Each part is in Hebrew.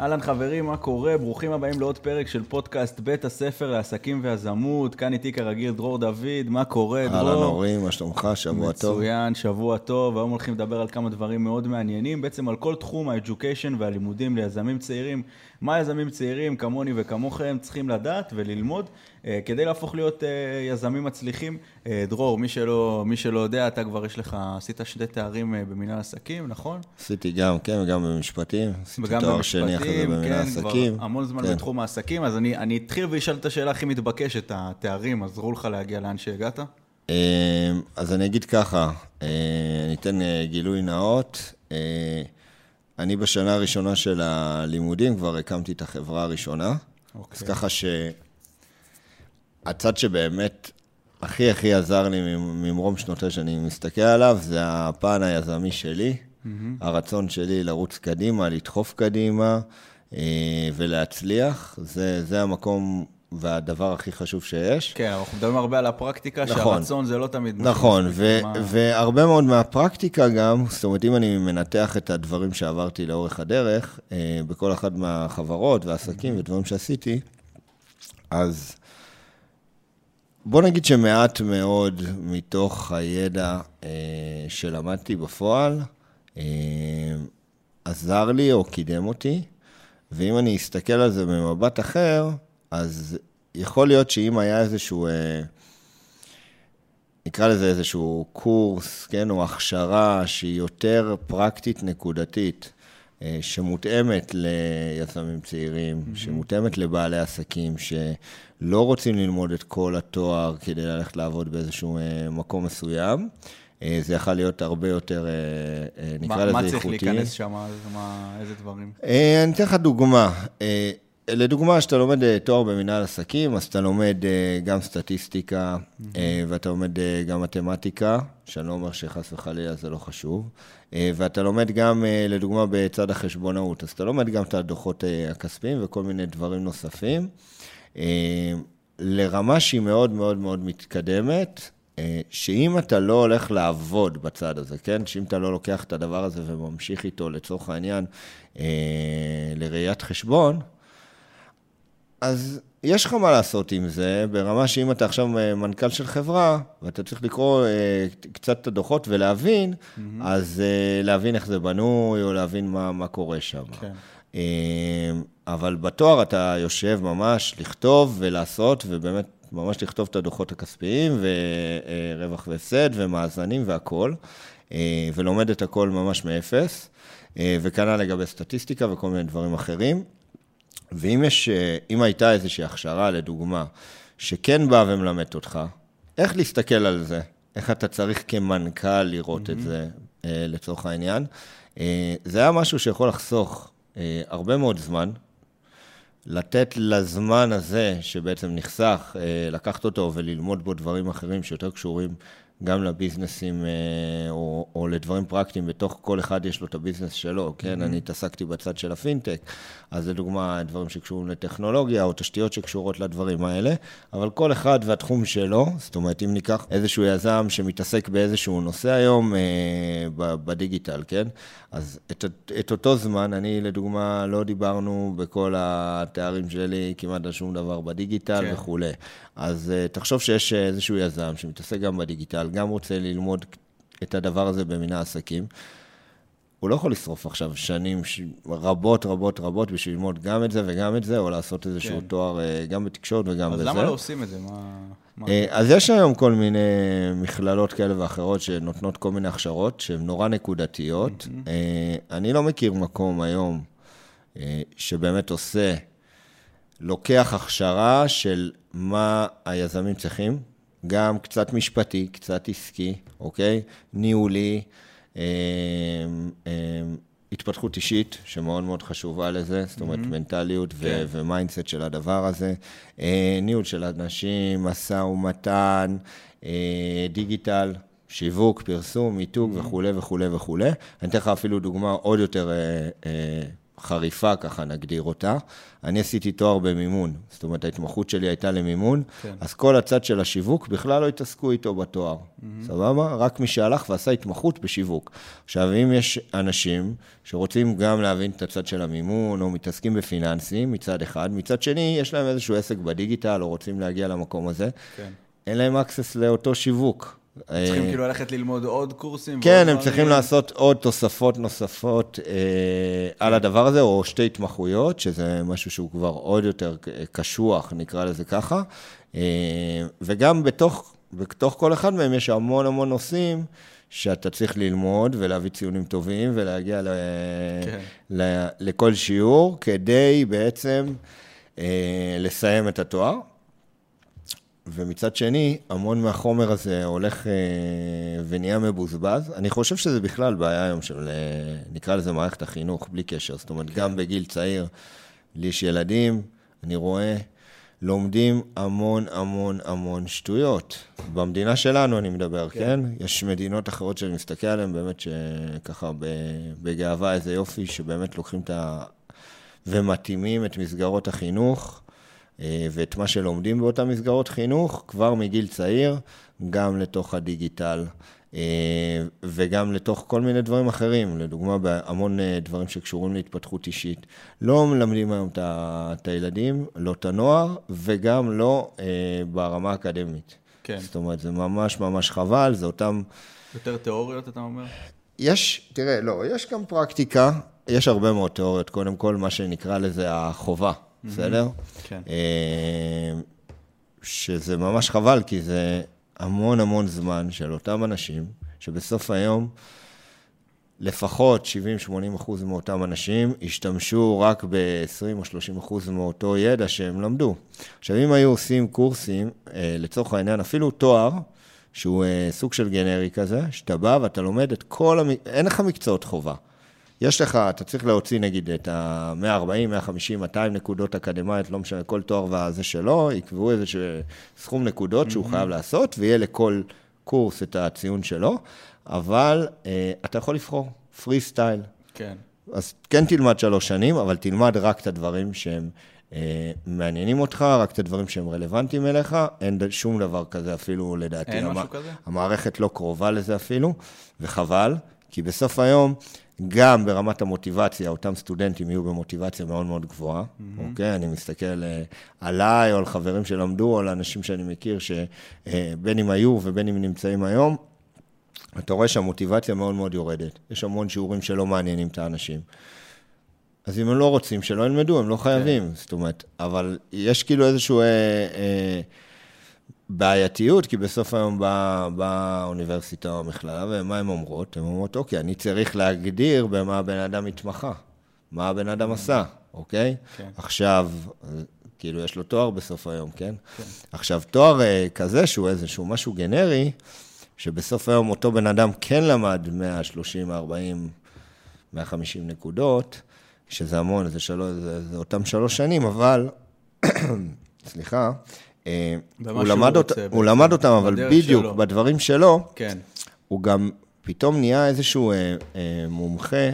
אהלן חברים, מה קורה? ברוכים הבאים לעוד פרק של פודקאסט בית הספר לעסקים ויזמות. כאן איתי כרגיל דרור דוד, מה קורה, דרור? אהלן אורי, מה שלומך? שבוע טוב. מצוין, שבוע טוב. היום הולכים לדבר על כמה דברים מאוד מעניינים, בעצם על כל תחום ה-Education והלימודים ליזמים צעירים. מה יזמים צעירים כמוני וכמוכם צריכים לדעת וללמוד כדי להפוך להיות אה, יזמים מצליחים. אה, דרור, מי שלא, מי שלא יודע, אתה כבר יש לך, עשית שני תארים במנהל עסקים, נכון? עשיתי גם, כן, וגם במשפטים. וגם תואר שני אחרי זה במנהל כן, עסקים. כבר המון זמן כן. בתחום העסקים, אז אני, אני אתחיל ואשאל את השאלה הכי מתבקשת, התארים, עזרו לך להגיע לאן שהגעת? אה, אז אני אגיד ככה, אה, אני אתן אה, גילוי נאות. אה, אני בשנה הראשונה של הלימודים כבר הקמתי את החברה הראשונה. אוקיי. אז ככה שהצד שבאמת הכי הכי עזר לי ממ- ממרום שנותיי שאני מסתכל עליו, זה הפן היזמי שלי, הרצון שלי לרוץ קדימה, לדחוף קדימה אה, ולהצליח. זה, זה המקום והדבר הכי חשוב שיש. כן, אנחנו מדברים הרבה על הפרקטיקה, נכון. שהרצון זה לא תמיד... נכון, ו- מה- והרבה מאוד מהפרקטיקה גם, זאת אומרת, אם אני מנתח את הדברים שעברתי לאורך הדרך, אה, בכל אחת מהחברות והעסקים ודברים שעשיתי, אז בוא נגיד שמעט מאוד מתוך הידע אה, שלמדתי בפועל, אה, עזר לי או קידם אותי, ואם אני אסתכל על זה במבט אחר, אז יכול להיות שאם היה איזשהו... אה, נקרא לזה איזשהו קורס, כן, או הכשרה שהיא יותר פרקטית נקודתית, שמותאמת ליזמים צעירים, mm-hmm. שמותאמת לבעלי עסקים, שלא רוצים ללמוד את כל התואר כדי ללכת לעבוד באיזשהו אה, מקום מסוים. אה, זה יכול להיות הרבה יותר, אה, אה, נקרא מה, לזה מה איכותי. צריך להיכנס שם, מה, איזה דברים? אה, אני אתן לך דוגמה. אה, לדוגמה, כשאתה לומד אה, תואר במנהל עסקים, אז אתה לומד אה, גם סטטיסטיקה, אה, ואתה לומד אה, גם מתמטיקה, שאני לא אומר שחס וחלילה זה לא חשוב, אה, ואתה לומד גם, אה, לדוגמה, בצד החשבונאות, אז אתה לומד גם את הדוחות אה, הכספיים וכל מיני דברים נוספים, אה, לרמה שהיא מאוד מאוד מאוד מתקדמת, אה, שאם אתה לא הולך לעבוד בצד הזה, כן? שאם אתה לא לוקח את הדבר הזה וממשיך איתו, לצורך העניין, אה, לראיית חשבון, אז יש לך מה לעשות עם זה, ברמה שאם אתה עכשיו אה, מנכ"ל של חברה, ואתה צריך לקרוא אה, קצת את הדוחות ולהבין, mm-hmm. אז אה, להבין איך זה בנוי, או להבין מה, מה קורה שם. כן. אה, אבל בתואר אתה יושב ממש לכתוב ולעשות, ובאמת ממש לכתוב את הדוחות הכספיים, ורווח והפסד, ומאזנים והכול, אה, ולומד את הכל ממש מאפס, אה, וכנ"ל לגבי סטטיסטיקה וכל מיני דברים אחרים. ואם יש, אה, אם הייתה איזושהי הכשרה, לדוגמה, שכן באה ומלמדת אותך, איך להסתכל על זה? איך אתה צריך כמנכ"ל לראות mm-hmm. את זה, אה, לצורך העניין? אה, זה היה משהו שיכול לחסוך אה, הרבה מאוד זמן, לתת לזמן הזה, שבעצם נחסך, אה, לקחת אותו וללמוד בו דברים אחרים שיותר קשורים גם לביזנסים אה, או, או לדברים פרקטיים, בתוך כל אחד יש לו את הביזנס שלו, כן? Mm-hmm. אני התעסקתי בצד של הפינטק, אז לדוגמה, דברים שקשורים לטכנולוגיה או תשתיות שקשורות לדברים האלה, אבל כל אחד והתחום שלו, זאת אומרת, אם ניקח איזשהו יזם שמתעסק באיזשהו נושא היום אה, בדיגיטל, כן? אז את, את אותו זמן, אני לדוגמה, לא דיברנו בכל התארים שלי כמעט על שום דבר בדיגיטל כן. וכולי. אז uh, תחשוב שיש איזשהו יזם שמתעסק גם בדיגיטל, גם רוצה ללמוד את הדבר הזה במינהל עסקים. הוא לא יכול לשרוף עכשיו שנים ש... רבות, רבות, רבות בשביל ללמוד גם את זה וגם את זה, או לעשות איזשהו כן. תואר uh, גם בתקשורת וגם אז בזה. למה לא עושים את זה? מה... מה... אה, אז יש היום כל מיני מכללות כאלה ואחרות שנותנות כל מיני הכשרות שהן נורא נקודתיות. אה, אני לא מכיר מקום היום אה, שבאמת עושה, לוקח הכשרה של מה היזמים צריכים, גם קצת משפטי, קצת עסקי, אוקיי? ניהולי, אה, אה, התפתחות אישית, שמאוד מאוד חשובה לזה, זאת אומרת, מנטליות ו- כן. ו mindset של הדבר הזה, אה, ניהול של אנשים, משא ומתן, אה, דיגיטל, שיווק, פרסום, מיתוג וכולי וכולי וכולי. אני אתן לך אפילו דוגמה עוד יותר אה, אה, חריפה, ככה נגדיר אותה. אני עשיתי תואר במימון, זאת אומרת, ההתמחות שלי הייתה למימון, כן. אז כל הצד של השיווק, בכלל לא התעסקו איתו בתואר, mm-hmm. סבבה? רק מי שהלך ועשה התמחות בשיווק. עכשיו, אם יש אנשים שרוצים גם להבין את הצד של המימון, או מתעסקים בפיננסים, מצד אחד, מצד שני, יש להם איזשהו עסק בדיגיטל, או רוצים להגיע למקום הזה, כן. אין להם access לאותו שיווק. צריכים אה, כאילו ללכת ללמוד עוד קורסים? כן, הם צריכים לעשות עוד תוספות נוספות אה, על הדבר הזה, או שתי התמחויות, שזה משהו שהוא כבר עוד יותר קשוח, נקרא לזה ככה. אה, וגם בתוך, בתוך כל אחד מהם יש המון המון נושאים שאתה צריך ללמוד ולהביא ציונים טובים ולהגיע ל, כן. ל, לכל שיעור, כדי בעצם לסיים את התואר. ומצד שני, המון מהחומר הזה הולך אה, ונהיה מבוזבז. אני חושב שזה בכלל בעיה היום של, אה, נקרא לזה מערכת החינוך, בלי קשר. זאת אומרת, גם בגיל צעיר, לי יש ילדים, אני רואה, לומדים המון המון המון שטויות. במדינה שלנו אני מדבר, כן? כן? יש מדינות אחרות שאני מסתכל עליהן, באמת שככה בגאווה איזה יופי, שבאמת לוקחים את ה... ומתאימים את מסגרות החינוך. אה, ואת מה שלומדים באותן מסגרות חינוך כבר מגיל צעיר, גם לתוך הדיגיטל. אה, וגם לתוך כל מיני דברים אחרים, לדוגמה בהמון אה, דברים שקשורים להתפתחות אישית. לא מלמדים היום את הילדים, לא את הנוער, וגם לא ברמה האקדמית. כן. זאת אומרת, זה ממש ממש חבל, זה אותם... יותר תיאוריות, אתה אומר? יש, תראה, לא, יש גם פרקטיקה, יש הרבה מאוד תיאוריות. קודם כל, מה שנקרא לזה החובה. בסדר? כן. אה, שזה ממש חבל, כי זה המון המון זמן של אותם אנשים, שבסוף היום לפחות 70-80 אחוז מאותם אנשים השתמשו רק ב-20 או 30 אחוז מאותו ידע שהם למדו. עכשיו, אם היו עושים קורסים, אה, לצורך העניין, אפילו תואר, שהוא אה, סוג של גנרי כזה, שאתה בא ואתה לומד את כל, המ... אין לך מקצועות חובה. יש לך, אתה צריך להוציא נגיד את ה-140, 150, 200 נקודות אקדמיות, לא משנה, כל תואר והזה שלו, יקבעו איזה סכום נקודות שהוא חייב לעשות, ויהיה לכל קורס את הציון שלו, אבל אה, אתה יכול לבחור, פרי סטייל. כן. אז כן תלמד שלוש שנים, אבל תלמד רק את הדברים שהם אה, מעניינים אותך, רק את הדברים שהם רלוונטיים אליך, אין שום דבר כזה אפילו, לדעתי. אין המ... משהו כזה? המערכת לא קרובה לזה אפילו, וחבל, כי בסוף היום... גם ברמת המוטיבציה, אותם סטודנטים יהיו במוטיבציה מאוד מאוד גבוהה, mm-hmm. אוקיי? אני מסתכל uh, עליי, או על חברים שלמדו, או על אנשים שאני מכיר, שבין uh, אם היו ובין אם נמצאים היום, אתה רואה שהמוטיבציה מאוד מאוד יורדת. יש המון שיעורים שלא מעניינים את האנשים. אז אם הם לא רוצים, שלא ילמדו, הם לא חייבים. כן. זאת אומרת, אבל יש כאילו איזשהו... אה, אה, בעייתיות, כי בסוף היום באה בא האוניברסיטה או המכללה, ומה הן אומרות? הן אומרות, אוקיי, אני צריך להגדיר במה הבן אדם התמחה, מה הבן אדם עשה, אוקיי? כן. עכשיו, כאילו, יש לו תואר בסוף היום, כן? כן. עכשיו, תואר אה, כזה, שהוא איזשהו משהו גנרי, שבסוף היום אותו בן אדם כן למד 130, 40, 150 נקודות, שזה המון, זה, שלוש, זה, זה אותם שלוש שנים, אבל, סליחה, הוא למד, אות... הוא למד אותם, אבל בדיוק, שלו. בדברים שלו, כן. הוא גם פתאום נהיה איזשהו אה, אה, מומחה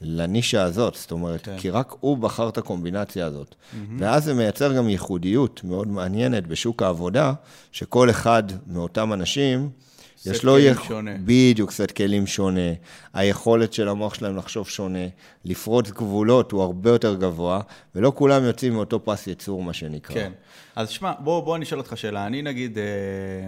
לנישה הזאת, זאת אומרת, כן. כי רק הוא בחר את הקומבינציה הזאת. Mm-hmm. ואז זה מייצר גם ייחודיות מאוד מעניינת בשוק העבודה, שכל אחד מאותם אנשים, יש לו... סט כלים שונה. בדיוק, סט כלים שונה. היכולת של המוח שלהם לחשוב שונה. לפרוץ גבולות הוא הרבה יותר גבוה, ולא כולם יוצאים מאותו פס ייצור, מה שנקרא. כן. אז שמע, בוא, בוא אני אשאל אותך שאלה. אני נגיד אה,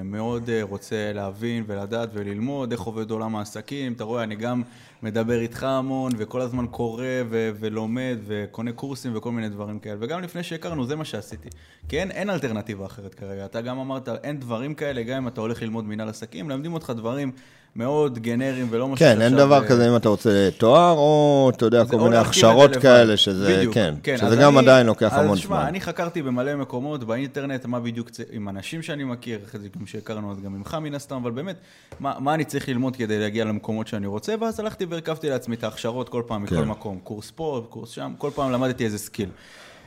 מאוד אה, רוצה להבין ולדעת וללמוד איך עובד עולם העסקים. אתה רואה, אני גם מדבר איתך המון, וכל הזמן קורא ו- ולומד וקונה קורסים וכל מיני דברים כאלה. וגם לפני שהכרנו, זה מה שעשיתי. כי אין, אין אלטרנטיבה אחרת כרגע. אתה גם אמרת, אין דברים כאלה, גם אם אתה הולך ללמוד מנהל עסקים, מלמדים אותך דברים מאוד גנריים ולא משהו כן, אין דבר ו... כזה אם אתה רוצה תואר, או אתה יודע, כל מיני הכשרות כאלה, שזה, בדיוק, כן, כן, שזה גם אני, עדיין לוקח המון זמן. אז שמע, אני חקרתי במלא מקומות באינטרנט, מה בדיוק, עם אנשים שאני מכיר, אחרי זה גם שהכרנו אז גם ממך מן הסתם, אבל באמת, מה, מה אני צריך ללמוד כדי להגיע למקומות שאני רוצה, ואז הלכתי והרכבתי לעצמי את ההכשרות כל פעם, כן. מכל מקום, קורס פה, קורס שם, כל פעם למדתי איזה skill.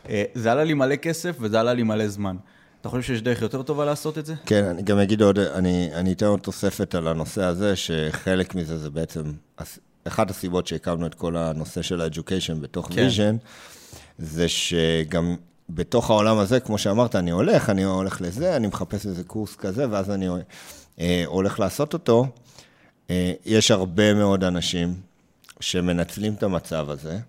אה, זה עלה לי מלא כסף וזה עלה לי מלא זמן. אתה חושב שיש דרך יותר טובה לעשות את זה? כן, אני גם אגיד עוד, אני, אני אתן עוד תוספת על הנושא הזה, שחלק מזה זה בעצם אחת הסיבות שהקמנו את כל הנושא של ה-Education בתוך כן. Vision, זה שגם בתוך העולם הזה, כמו שאמרת, אני הולך, אני הולך לזה, אני מחפש איזה קורס כזה, ואז אני אה, הולך לעשות אותו. אה, יש הרבה מאוד אנשים שמנצלים את המצב הזה,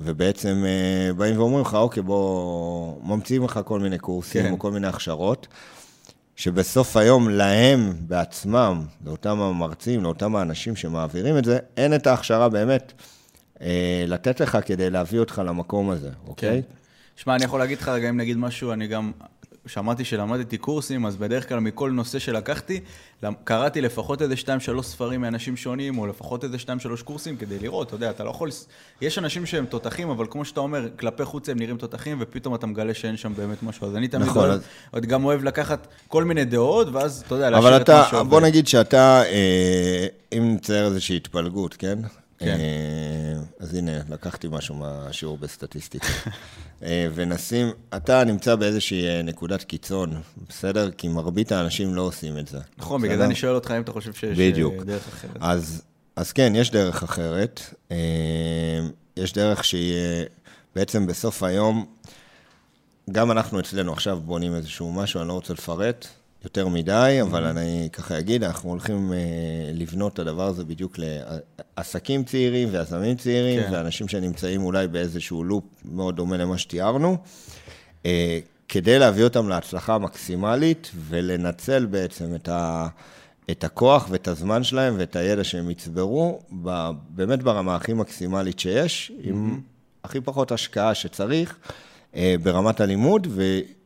ובעצם אה, באים ואומרים לך, אוקיי, בוא, ממציאים לך כל מיני קורסים כן. או כל מיני הכשרות, שבסוף היום להם בעצמם, לאותם המרצים, לאותם האנשים שמעבירים את זה, אין את ההכשרה באמת אה, לתת לך כדי להביא אותך למקום הזה, אוקיי? כן. שמע, אני יכול להגיד לך רגע, אם נגיד משהו, אני גם שמעתי שלמדתי קורסים, אז בדרך כלל מכל נושא שלקחתי, קראתי לפחות איזה שתיים, שלוש ספרים מאנשים שונים, או לפחות איזה שתיים, שלוש קורסים, כדי לראות, אתה יודע, אתה לא יכול... יש אנשים שהם תותחים, אבל כמו שאתה אומר, כלפי חוץ הם נראים תותחים, ופתאום אתה מגלה שאין שם באמת משהו. אז אני תמיד נכון, אוהב, אז- עוד גם אוהב לקחת כל מיני דעות, ואז, אתה יודע, אבל להשאיר את מה שעובד. בוא נגיד שאתה, אה, אם נצייר איזושהי התפלגות, כן? כן. אה, אז הנה, לקחתי משהו מהשיעור בסטטיסטיקה. אה, ונשים, אתה נמצא באיזושהי אה, נקודת קיצון, בסדר? כי מרבית האנשים לא עושים את זה. נכון, בגלל? זה אני שואל אותך אם אתה חושב שיש בדיוק. אה, דרך אחרת. אז, אז כן, יש דרך אחרת. יש דרך שהיא בעצם בסוף היום, גם אנחנו אצלנו עכשיו בונים איזשהו משהו, אני לא רוצה לפרט יותר מדי, אבל אני ככה אגיד, אנחנו הולכים אה, לבנות את הדבר הזה בדיוק לעסקים צעירים ויזמים צעירים, כן. ואנשים שנמצאים אולי באיזשהו לופ מאוד דומה למה שתיארנו. אה, כדי להביא אותם להצלחה מקסימלית ולנצל בעצם את, ה, את הכוח ואת הזמן שלהם ואת הידע שהם יצברו, ב, באמת ברמה הכי מקסימלית שיש, עם הכי פחות השקעה שצריך, אה, ברמת הלימוד,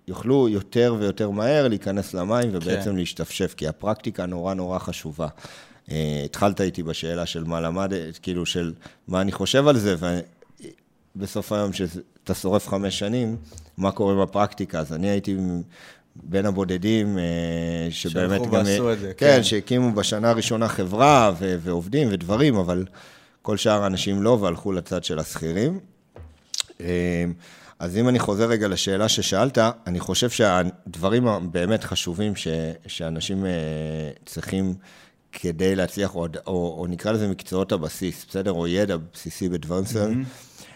ויוכלו יותר ויותר מהר להיכנס למים ובעצם כן. להשתפשף, כי הפרקטיקה נורא נורא חשובה. אה, התחלת איתי בשאלה של מה למדת, כאילו של מה אני חושב על זה, ו... בסוף היום, שאתה שורף חמש שנים, מה קורה בפרקטיקה? אז אני הייתי בין הבודדים, אה, שבאמת גם... ועשו את זה, כן, כן. שהקימו בשנה הראשונה חברה ו- ועובדים ודברים, אבל כל שאר האנשים לא, והלכו לצד של השכירים. אה, אז אם אני חוזר רגע לשאלה ששאלת, אני חושב שהדברים הבאמת חשובים ש- שאנשים אה, צריכים כדי להצליח, או, או, או נקרא לזה מקצועות הבסיס, בסדר? או ידע בסיסי בדברים מסוימים.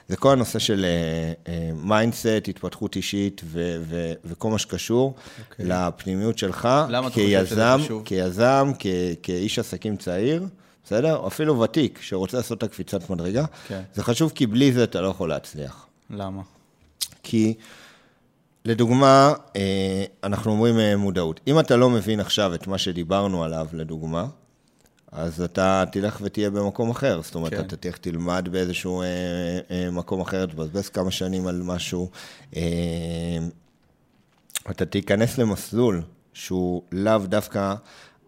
זה כל הנושא של mindset, התפתחות אישית ו- ו- וכל מה שקשור אוקיי. לפנימיות שלך, למה אתה חושב שזה כיזם, חשוב? כיזם, כ- כאיש עסקים צעיר, בסדר? אפילו ותיק, שרוצה לעשות את הקפיצת מדרגה. כן. זה חשוב כי בלי זה אתה לא יכול להצליח. למה? כי, לדוגמה, אה, אנחנו אומרים אה, מודעות. אם אתה לא מבין עכשיו את מה שדיברנו עליו, לדוגמה, אז אתה תלך ותהיה במקום אחר. זאת אומרת, כן. אתה תלך תלמד באיזשהו אה, אה, מקום אחר, תבזבז כמה שנים על משהו. אה, אתה תיכנס למסלול שהוא לאו דווקא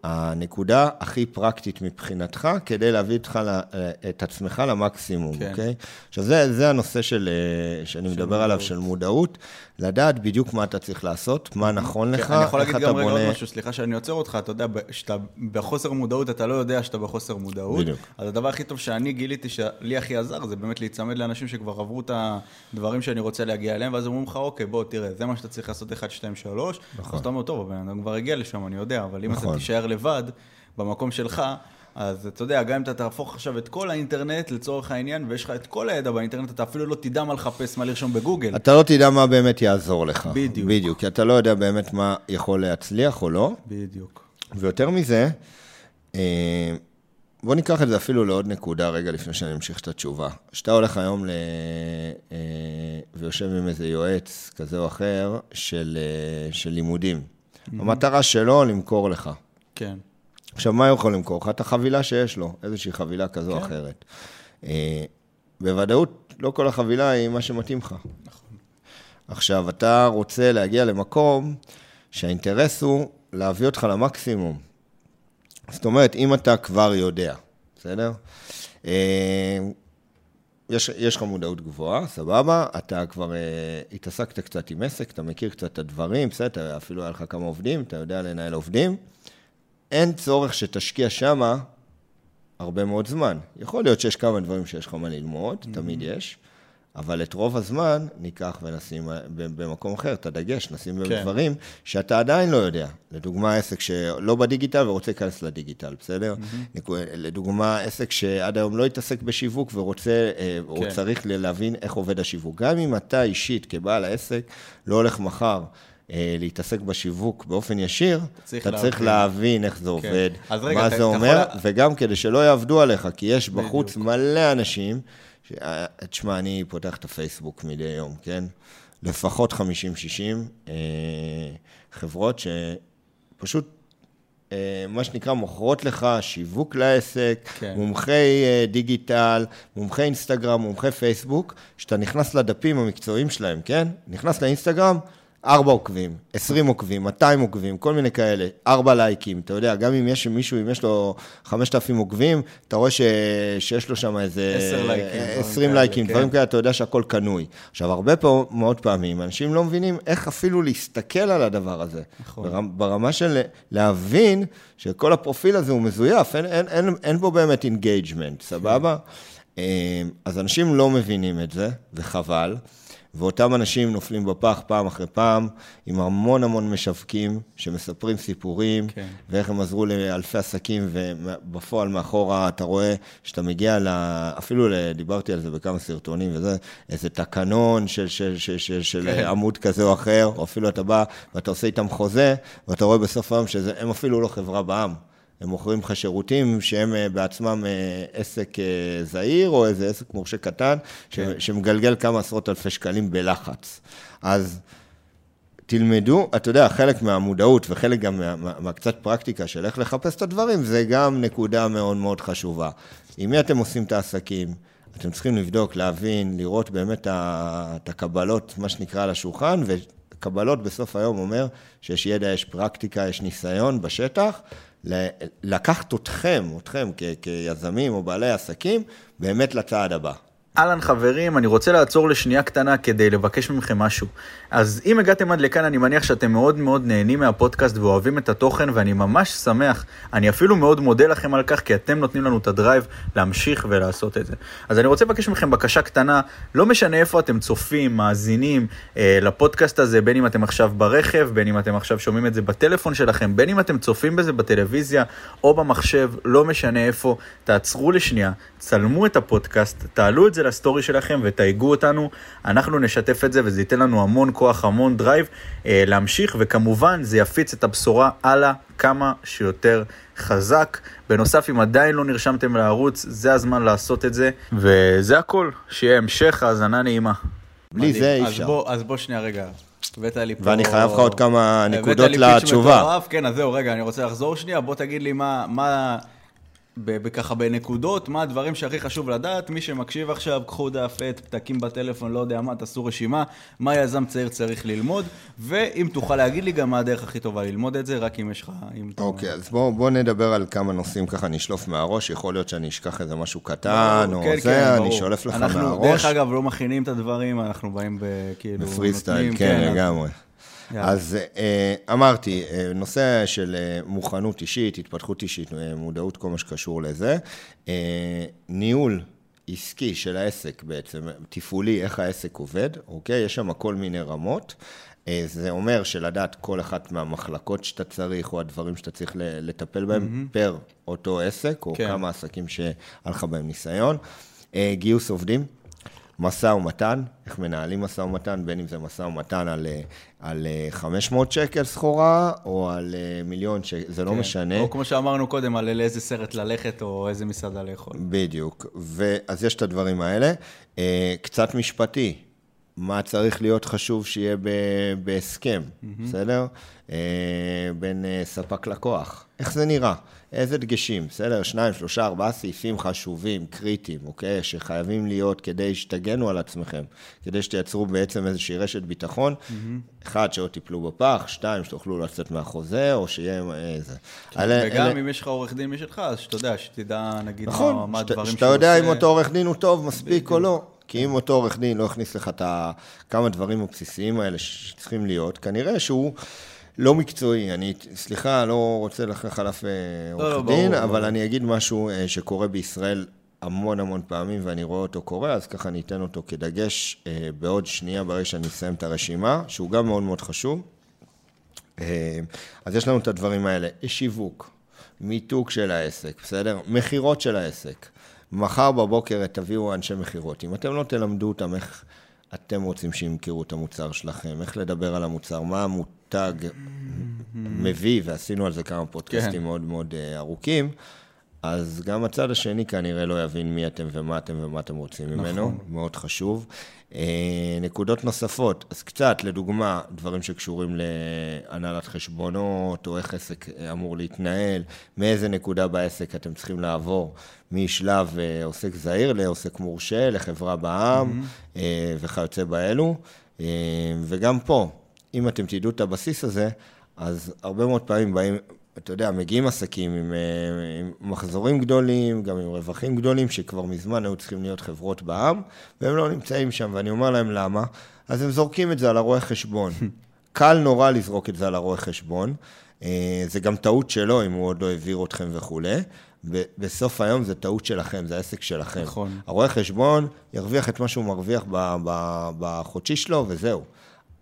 הנקודה הכי פרקטית מבחינתך, כדי להביא אותך, ל- את עצמך למקסימום, כן. אוקיי? עכשיו, זה, זה הנושא של, אה, שאני מדבר עליו, מודעות. של מודעות, לדעת בדיוק מה אתה צריך לעשות, מה נכון לך, כן, אני יכול איך להגיד אתה גם רגע עוד בונה... משהו, סליחה שאני עוצר אותך, אתה יודע, שאתה בחוסר מודעות, אתה לא יודע שאתה בחוסר מודעות. בדיוק. אז הדבר הכי טוב שאני גיליתי, שלי הכי עזר, זה באמת להיצמד לאנשים שכבר עברו את הדברים שאני רוצה להגיע אליהם, ואז אומרים לך, אוקיי, בוא, תראה, זה מה שאתה צריך לעשות 1, 2, 3. נכון. אז אתה אומר, טוב, הבן אדם כבר הגיע לשם, אני יודע, אבל אם אתה נכון. תישאר לבד, במקום שלך, אז אתה יודע, גם אם אתה תהפוך עכשיו את כל האינטרנט לצורך העניין, ויש לך את כל הידע באינטרנט, אתה אפילו לא תדע מה לחפש, מה לרשום בגוגל. אתה לא תדע מה באמת יעזור לך. בדיוק. בדיוק, כי אתה לא יודע באמת מה יכול להצליח או לא. בדיוק. ויותר מזה, אה, בוא ניקח את זה אפילו לעוד נקודה רגע לפני שאני אמשיך את התשובה. כשאתה הולך היום ל... אה, ויושב עם איזה יועץ כזה או אחר של, אה, של לימודים, המטרה שלו למכור לך. כן. עכשיו, מה הוא יכול למכור לך? את החבילה שיש לו, איזושהי חבילה כזו או כן. אחרת. אה, בוודאות, לא כל החבילה היא מה שמתאים לך. נכון. עכשיו, אתה רוצה להגיע למקום שהאינטרס הוא להביא אותך למקסימום. זאת אומרת, אם אתה כבר יודע, בסדר? אה, יש, יש לך מודעות גבוהה, סבבה, אתה כבר אה, התעסקת קצת עם עסק, אתה מכיר קצת את הדברים, בסדר, אפילו היה לך כמה עובדים, אתה יודע לנהל עובדים. אין צורך שתשקיע שמה הרבה מאוד זמן. יכול להיות שיש כמה דברים שיש לך מה ללמוד, תמיד יש, אבל את רוב הזמן ניקח ונשים במקום אחר, את הדגש, נשים כן. בדברים שאתה עדיין לא יודע. לדוגמה, עסק שלא בדיגיטל ורוצה להיכנס לדיגיטל, בסדר? Mm-hmm. לדוגמה, עסק שעד היום לא התעסק בשיווק ורוצה, אה, כן. או צריך להבין איך עובד השיווק. גם אם אתה אישית, כבעל העסק, לא הולך מחר. אה, להתעסק בשיווק באופן ישיר, צריך אתה להבין. צריך להבין איך זה כן. עובד, אז רגע, מה אתה, זה אומר, יכול... וגם כדי שלא יעבדו עליך, כי יש בחוץ בדיוק. מלא אנשים, ש... אה, תשמע, אני פותח את הפייסבוק מדי יום, כן? לפחות 50-60 אה, חברות שפשוט אה, מה שנקרא, מוכרות לך שיווק לעסק, כן. מומחי דיגיטל, מומחי אינסטגרם, מומחי פייסבוק, שאתה נכנס לדפים המקצועיים שלהם, כן? נכנס לאינסטגרם, ארבע עוקבים, עשרים עוקבים, 200 עוקבים, כל מיני כאלה, ארבע לייקים, אתה יודע, גם אם יש מישהו, אם יש לו חמשת אלפים עוקבים, אתה רואה ש... שיש לו שם איזה... עשר לייקים. עשרים לייקים, כן. דברים כאלה, אתה יודע שהכל קנוי. עכשיו, הרבה פה, מאוד פעמים, אנשים לא מבינים איך אפילו להסתכל על הדבר הזה. נכון. ברמה של להבין שכל הפרופיל הזה הוא מזויף, אין, אין, אין, אין בו באמת engagement, סבבה? כן. אז אנשים לא מבינים את זה, וחבל. ואותם אנשים נופלים בפח פעם אחרי פעם, עם המון המון משווקים שמספרים סיפורים, כן. ואיך הם עזרו לאלפי עסקים, ובפועל מאחורה אתה רואה שאתה מגיע, ל... אפילו דיברתי על זה בכמה סרטונים וזה, איזה תקנון של, של, של, של, של כן. עמוד כזה או אחר, או אפילו אתה בא ואתה עושה איתם חוזה, ואתה רואה בסוף היום שהם אפילו לא חברה בעם. הם מוכרים לך שירותים שהם אה, בעצמם אה, עסק אה, זעיר, או איזה עסק מורשה קטן, כן. שמגלגל כמה עשרות אלפי שקלים בלחץ. אז תלמדו, אתה יודע, חלק מהמודעות וחלק גם מה, מה, מהקצת פרקטיקה של איך לחפש את הדברים, זה גם נקודה מאוד מאוד חשובה. עם מי אתם עושים את העסקים? אתם צריכים לבדוק, להבין, לראות באמת את הקבלות, מה שנקרא, על השולחן, וקבלות בסוף היום אומר שיש ידע, יש פרקטיקה, יש ניסיון בשטח, לקחת אתכם, אתכם כיזמים או בעלי עסקים, באמת לצעד הבא. אהלן חברים, אני רוצה לעצור לשנייה קטנה כדי לבקש מכם משהו. אז אם הגעתם עד לכאן, אני מניח שאתם מאוד מאוד נהנים מהפודקאסט ואוהבים את התוכן, ואני ממש שמח, אני אפילו מאוד מודה לכם על כך, כי אתם נותנים לנו את הדרייב להמשיך ולעשות את זה. אז אני רוצה לבקש מכם בקשה קטנה, לא משנה איפה אתם צופים, מאזינים אה, לפודקאסט הזה, בין אם אתם עכשיו ברכב, בין אם אתם עכשיו שומעים את זה בטלפון שלכם, בין אם אתם צופים בזה בטלוויזיה או במחשב, לא משנה איפה, תעצרו לשנייה, צלמו את הפודקאסט, תעלו את זה לסטורי שלכם ותייגו אותנו, אנחנו נשתף את זה וזה ייתן לנו המון כוח, המון drive אה, להמשיך, וכמובן זה יפיץ את הבשורה הלאה כמה שיותר חזק. בנוסף, אם עדיין לא נרשמתם לערוץ, זה הזמן לעשות את זה, וזה הכל, שיהיה המשך האזנה נעימה. בלי זה אי אפשר. אז, בוא שנייה רגע. הבאת לי פה... ואני חייב לך עוד כמה נקודות לתשובה. כן, אז זהו, רגע, אני רוצה לחזור שנייה, בוא תגיד לי מה, מה, בככה בנקודות, מה הדברים שהכי חשוב לדעת, מי שמקשיב עכשיו, קחו דף עט, פתקים בטלפון, לא יודע מה, תעשו רשימה, מה יזם צעיר צריך ללמוד, ואם תוכל להגיד לי גם מה הדרך הכי טובה ללמוד את זה, רק אם יש לך... אוקיי, okay, אז בואו בוא נדבר על כמה נושאים ככה, נשלוף מהראש, יכול להיות שאני אשכח איזה משהו קטן, ברור, או כן, זה, כן, אני שולף לך אנחנו, מהראש. אנחנו, דרך אגב, לא מכינים את הדברים, אנחנו באים בכאילו... בפרי סטייל, כן, כן, לגמרי. אז אה, אמרתי, אה, נושא של אה, מוכנות אישית, התפתחות אישית, מודעות, כל מה שקשור לזה. ניהול עסקי של העסק בעצם, תפעולי, איך העסק עובד, אוקיי? יש שם כל מיני רמות. זה אומר שלדעת כל אחת מהמחלקות שאתה צריך, או הדברים שאתה צריך לטפל בהם, mm-hmm. פר אותו עסק, או כן. כמה עסקים שהיה לך בהם ניסיון. גיוס עובדים, משא ומתן, איך מנהלים משא ומתן, בין אם זה משא ומתן על, על 500 אה, שקל סחורה, או על אה, מיליון שקל, זה לא כן. לא משנה. או כמו שאמרנו קודם, על לאיזה סרט ללכת, או איזה מסעדה לאכול. בדיוק. אז יש את הדברים האלה. קצת משפטי, מה צריך להיות חשוב שיהיה בהסכם, mm-hmm. בסדר? בין ספק לקוח. איך זה נראה? איזה דגשים, בסדר? שניים, שלושה, ארבעה סעיפים חשובים, קריטיים, אוקיי? שחייבים להיות כדי שתגנו על עצמכם, כדי שתייצרו בעצם איזושהי רשת ביטחון. Mm-hmm. אחד, שלא תיפלו בפח, שתיים, שתוכלו לצאת מהחוזה, או שיהיה איזה... כן, אלה, וגם אלה... אם יש לך עורך דין משלך, אז שאתה יודע, שתדע, נגיד, נכון, מה, מה הדברים שהוא עושה. נכון, שאתה יודע אם אותו עורך דין הוא טוב מספיק או לא. כי אם אותו עורך דין לא הכניס לך את כמה דברים הבסיסיים האלה שצריכים להיות, כנראה שהוא... לא מקצועי, אני, סליחה, לא רוצה ללכלך על אף עורך לא, דין, ברור, אבל ברור. אני אגיד משהו אה, שקורה בישראל המון המון פעמים ואני רואה אותו קורה, אז ככה אני אתן אותו כדגש אה, בעוד שנייה ברגע שאני אסיים את הרשימה, שהוא גם מאוד מאוד חשוב. אה, אז יש לנו את הדברים האלה, שיווק, מיתוג של העסק, בסדר? מכירות של העסק. מחר בבוקר תביאו אנשי מכירות. אם אתם לא תלמדו אותם איך אתם רוצים שימכרו את המוצר שלכם, איך לדבר על המוצר, מה המותג מביא, ועשינו על זה כמה פודקאסטים כן. מאוד מאוד אה, ארוכים, אז גם הצד השני כנראה לא יבין מי אתם ומה אתם ומה אתם רוצים נכון. ממנו, מאוד חשוב. אה, נקודות נוספות, אז קצת, לדוגמה, דברים שקשורים להנהלת חשבונות, או איך עסק אמור להתנהל, מאיזה נקודה בעסק אתם צריכים לעבור משלב אה, עוסק זעיר לעוסק מורשה, לחברה בע"מ mm-hmm. וכיוצא באלו. וגם פה, אם אתם תדעו את הבסיס הזה, אז הרבה מאוד פעמים באים, אתה יודע, מגיעים עסקים עם, אה, עם מחזורים גדולים, גם עם רווחים גדולים, שכבר מזמן היו צריכים להיות חברות בעם, והם לא נמצאים שם, ואני אומר להם למה, אז הם זורקים את זה על הרואה חשבון. קל נורא לזרוק את זה על הרואה חשבון, אה, זה גם טעות שלו, אם הוא עוד לא העביר אתכם וכולי. בסוף היום זה טעות שלכם, זה העסק שלכם. נכון. הרואה חשבון ירוויח את מה שהוא מרוויח בחודשי שלו, וזהו.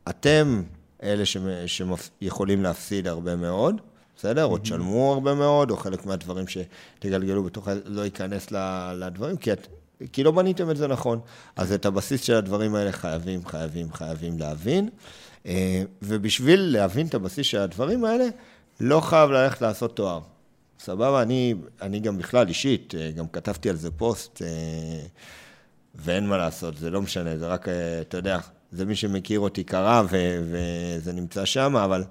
אתם אלה שיכולים להפסיד הרבה מאוד, בסדר? או תשלמו הרבה מאוד, או חלק מהדברים שתגלגלו בתוך, לא ייכנס לדברים, כי, את, כי לא בניתם את זה נכון. אז את הבסיס של הדברים האלה חייבים, חייבים, חייבים להבין. אה, ובשביל להבין את הבסיס של הדברים האלה, לא חייב ללכת לעשות תואר. סבבה? אני, אני גם בכלל אישית, אה, גם כתבתי על זה פוסט, אה, ואין מה לעשות, זה לא משנה, זה רק, אתה יודע, זה מי שמכיר אותי קרה ו- וזה נמצא שם, אבל